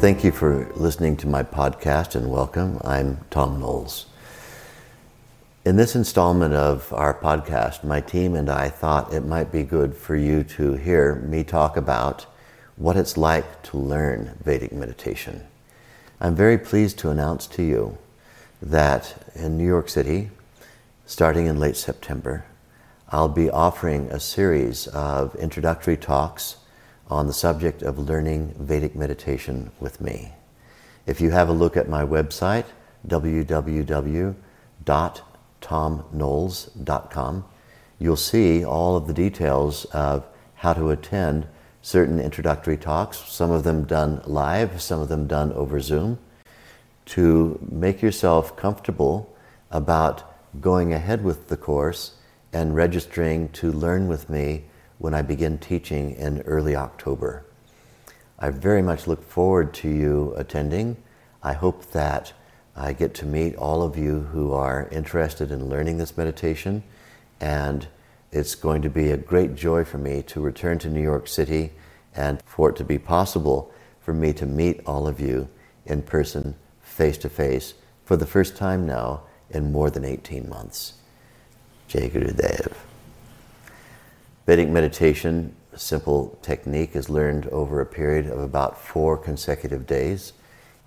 Thank you for listening to my podcast and welcome. I'm Thom Knoles. In this installment of our podcast, my team and I thought it might be good for you to hear me talk about what it's like to learn Vedic meditation. I'm very pleased to announce to you that in New York City, starting in late September, I'll be offering a series of introductory talks on the subject of learning Vedic meditation with me. If you have a look at my website, www.thomknoles.com, you'll see all of the details of how to attend certain introductory talks, some of them done live, some of them done over Zoom, to make yourself comfortable about going ahead with the course and registering to learn with me when I begin teaching in early October. I very much look forward to you attending. I hope that I get to meet all of you who are interested in learning this meditation, and it's going to be a great joy for me to return to New York City and for it to be possible for me to meet all of you in person, face to face, for the first time now in more than 18 months. Jai Guru Dev. Vedic meditation, a simple technique, is learned over a period of about four consecutive days.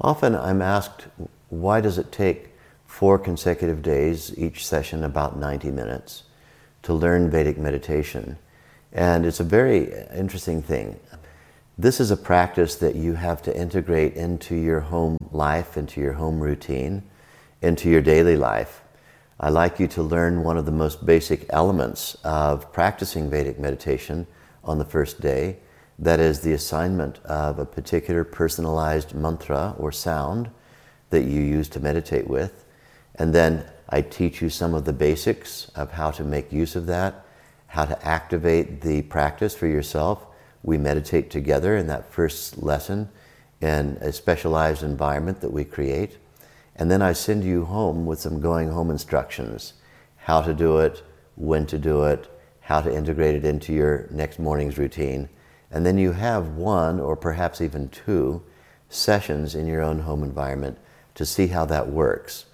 Often I'm asked, why does it take four consecutive days, each session about 90 minutes, to learn Vedic meditation? And it's a very interesting thing. This is a practice that you have to integrate into your home life, into your home routine, into your daily life. I'd like you to learn one of the most basic elements of practicing Vedic meditation on the first day. That is the assignment of a particular personalized mantra or sound that you use to meditate with. And then I teach you some of the basics of how to make use of that, how to activate the practice for yourself. We meditate together in that first lesson in a specialized environment that we create. And then I send you home with some going home instructions how to do it, when to do it, how to integrate it into your next morning's routine. And then you have one or perhaps even two sessions in your own home environment to see how that works.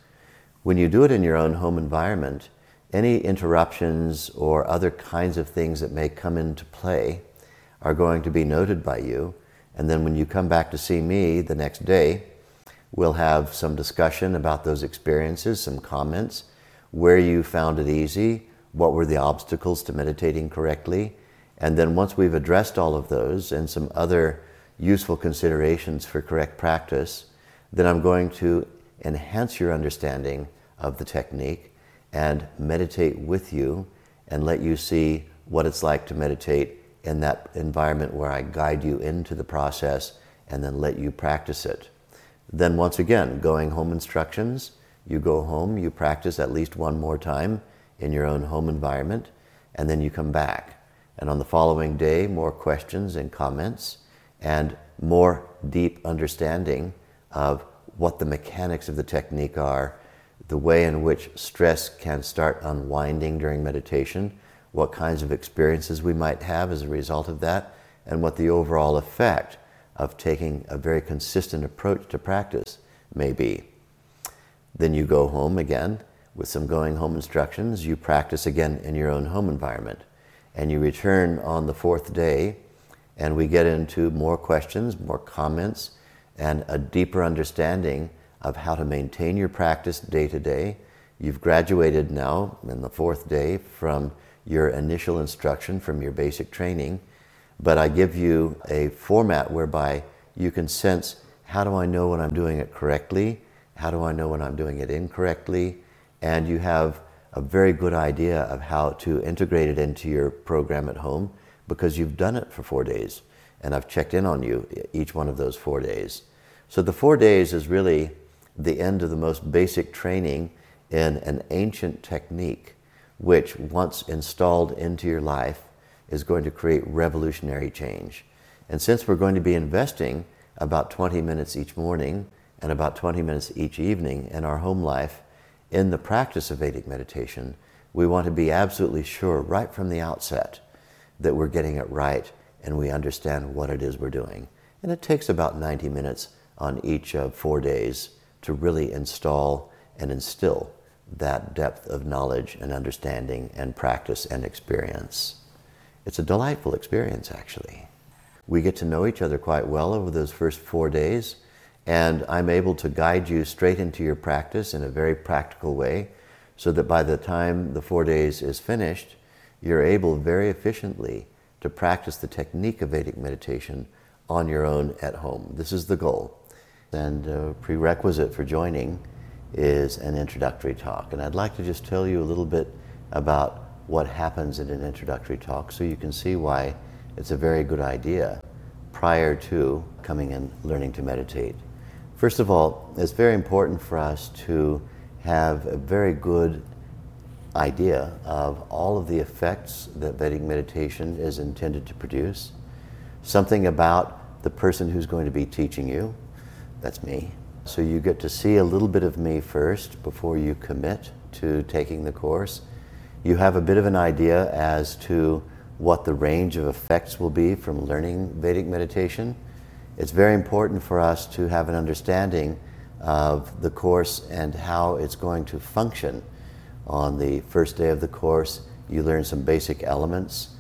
When you do it in your own home environment, any interruptions or other kinds of things that may come into play are going to be noted by you. And then when you come back to see me the next day, We'll have some discussion about those experiences, some comments, where you found it easy, what were the obstacles to meditating correctly. And then once we've addressed all of those and some other useful considerations for correct practice, then I'm going to enhance your understanding of the technique and meditate with you and let you see what it's like to meditate in that environment where I guide you into the process and then let you practice it. Then, once again, going home instructions. You go home, you practice at least one more time in your own home environment, and then you come back. And on the following day, more questions and comments, and more deep understanding of what the mechanics of the technique are, the way in which stress can start unwinding during meditation, what kinds of experiences we might have as a result of that, and what the overall effect of taking a very consistent approach to practice may be. Then you go home again with some going home instructions. You practice again in your own home environment. And you return on the fourth day, and we get into more questions, more comments, and a deeper understanding of how to maintain your practice day to day. You've graduated now in the fourth day from your initial instruction, from your basic training, but I give you a format whereby you can sense how do I know when I'm doing it correctly? How do I know when I'm doing it incorrectly? And you have a very good idea of how to integrate it into your program at home because you've done it for four days. And I've checked in on you each one of those four days. So the four days is really the end of the most basic training in an ancient technique, which, once installed into your life, is going to create revolutionary change. And since we're going to be investing about 20 minutes each morning and about 20 minutes each evening in our home life in the practice of Vedic meditation, we want to be absolutely sure right from the outset that we're getting it right and we understand what it is we're doing. And it takes about 90 minutes on each of four days to really install and instill that depth of knowledge and understanding and practice and experience. It's a delightful experience, actually. We get to know each other quite well over those first four days, and I'm able to guide you straight into your practice in a very practical way so that by the time the four days is finished, you're able very efficiently to practice the technique of Vedic meditation on your own at home. This is the goal. And a prerequisite for joining is an introductory talk. And I'd like to just tell you a little bit about what happens in an introductory talk so you can see why it's a very good idea prior to coming and learning to meditate. First of all, it's very important for us to have a very good idea of all of the effects that Vedic meditation is intended to produce, something about the person who's going to be teaching you, that's me. So you get to see a little bit of me first before you commit to taking the course. You have a bit of an idea as to what the range of effects will be from learning Vedic meditation. It's very important for us to have an understanding of the course and how it's going to function. On the first day of the course, you learn some basic elements.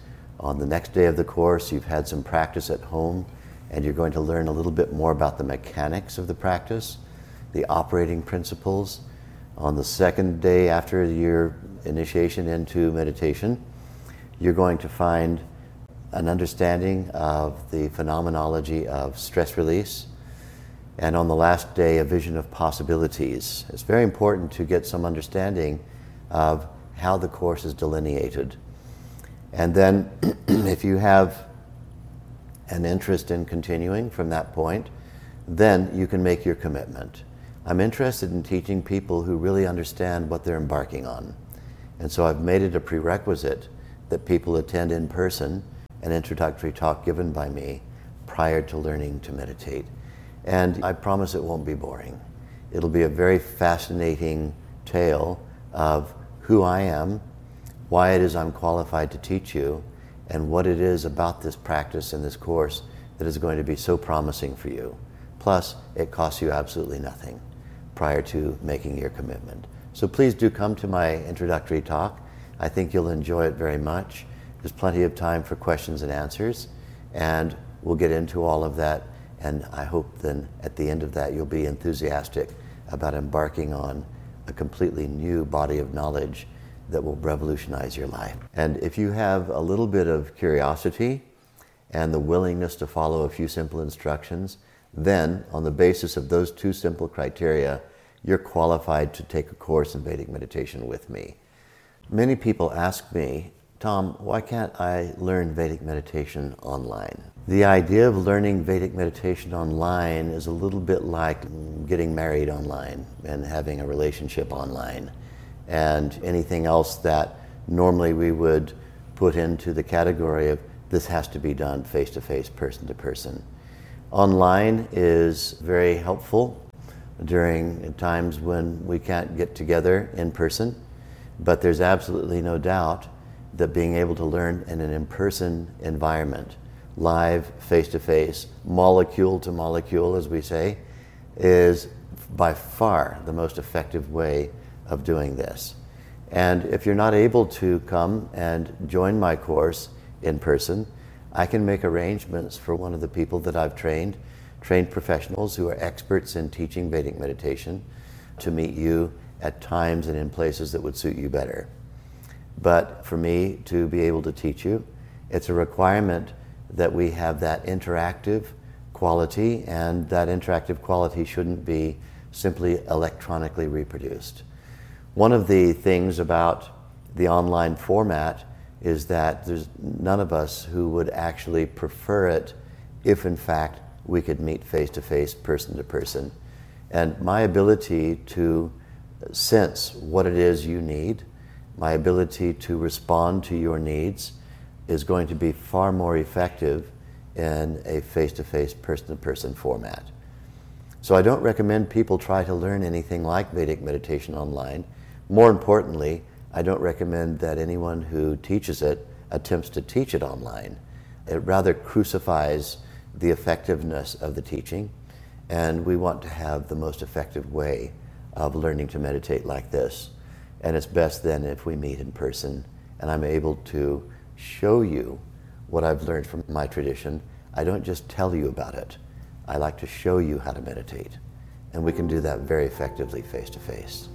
On the next day of the course, you've had some practice at home and you're going to learn a little bit more about the mechanics of the practice, the operating principles. On the second day after your initiation into meditation, you're going to find an understanding of the phenomenology of stress release. And on the last day, a vision of possibilities. It's very important to get some understanding of how the course is delineated. And then, if you have an interest in continuing from that point, then you can make your commitment. I'm interested in teaching people who really understand what they're embarking on. And so I've made it a prerequisite that people attend in person an introductory talk given by me prior to learning to meditate. And I promise it won't be boring. It'll be a very fascinating tale of who I am, why it is I'm qualified to teach you, and what it is about this practice and this course that is going to be so promising for you. Plus, it costs you absolutely nothing prior to making your commitment. So please do come to my introductory talk. I think you'll enjoy it very much. There's plenty of time for questions and answers, and we'll get into all of that. And I hope then at the end of that, you'll be enthusiastic about embarking on a completely new body of knowledge that will revolutionize your life. And if you have a little bit of curiosity and the willingness to follow a few simple instructions, then on the basis of those two simple criteria, you're qualified to take a course in Vedic meditation with me. Many people ask me, Thom, why can't I learn Vedic meditation online? The idea of learning Vedic meditation online is a little bit like getting married online and having a relationship online and anything else that normally we would put into the category of this has to be done face to face, person to person. Online is very helpful during times when we can't get together in person, but there's absolutely no doubt that being able to learn in an in person environment, live, face to face, molecule to molecule, as we say, is by far the most effective way of doing this. And if you're not able to come and join my course in person, I can make arrangements for one of the people that I've trained, trained professionals who are experts in teaching Vedic meditation, to meet you at times and in places that would suit you better. But for me to be able to teach you, it's a requirement that we have that interactive quality, and that interactive quality shouldn't be simply electronically reproduced. One of the things about the online format is that there's none of us who would actually prefer it if, in fact, we could meet face to face, person to person. And my ability to sense what it is you need, my ability to respond to your needs, is going to be far more effective in a face to face, person to person format. So I don't recommend people try to learn anything like Vedic meditation online. More importantly, I don't recommend that anyone who teaches it attempts to teach it online. It rather crucifies the effectiveness of the teaching, and we want to have the most effective way of learning to meditate like this. And it's best then if we meet in person and I'm able to show you what I've learned from my tradition. I don't just tell you about it. I like to show you how to meditate. And we can do that very effectively face to face.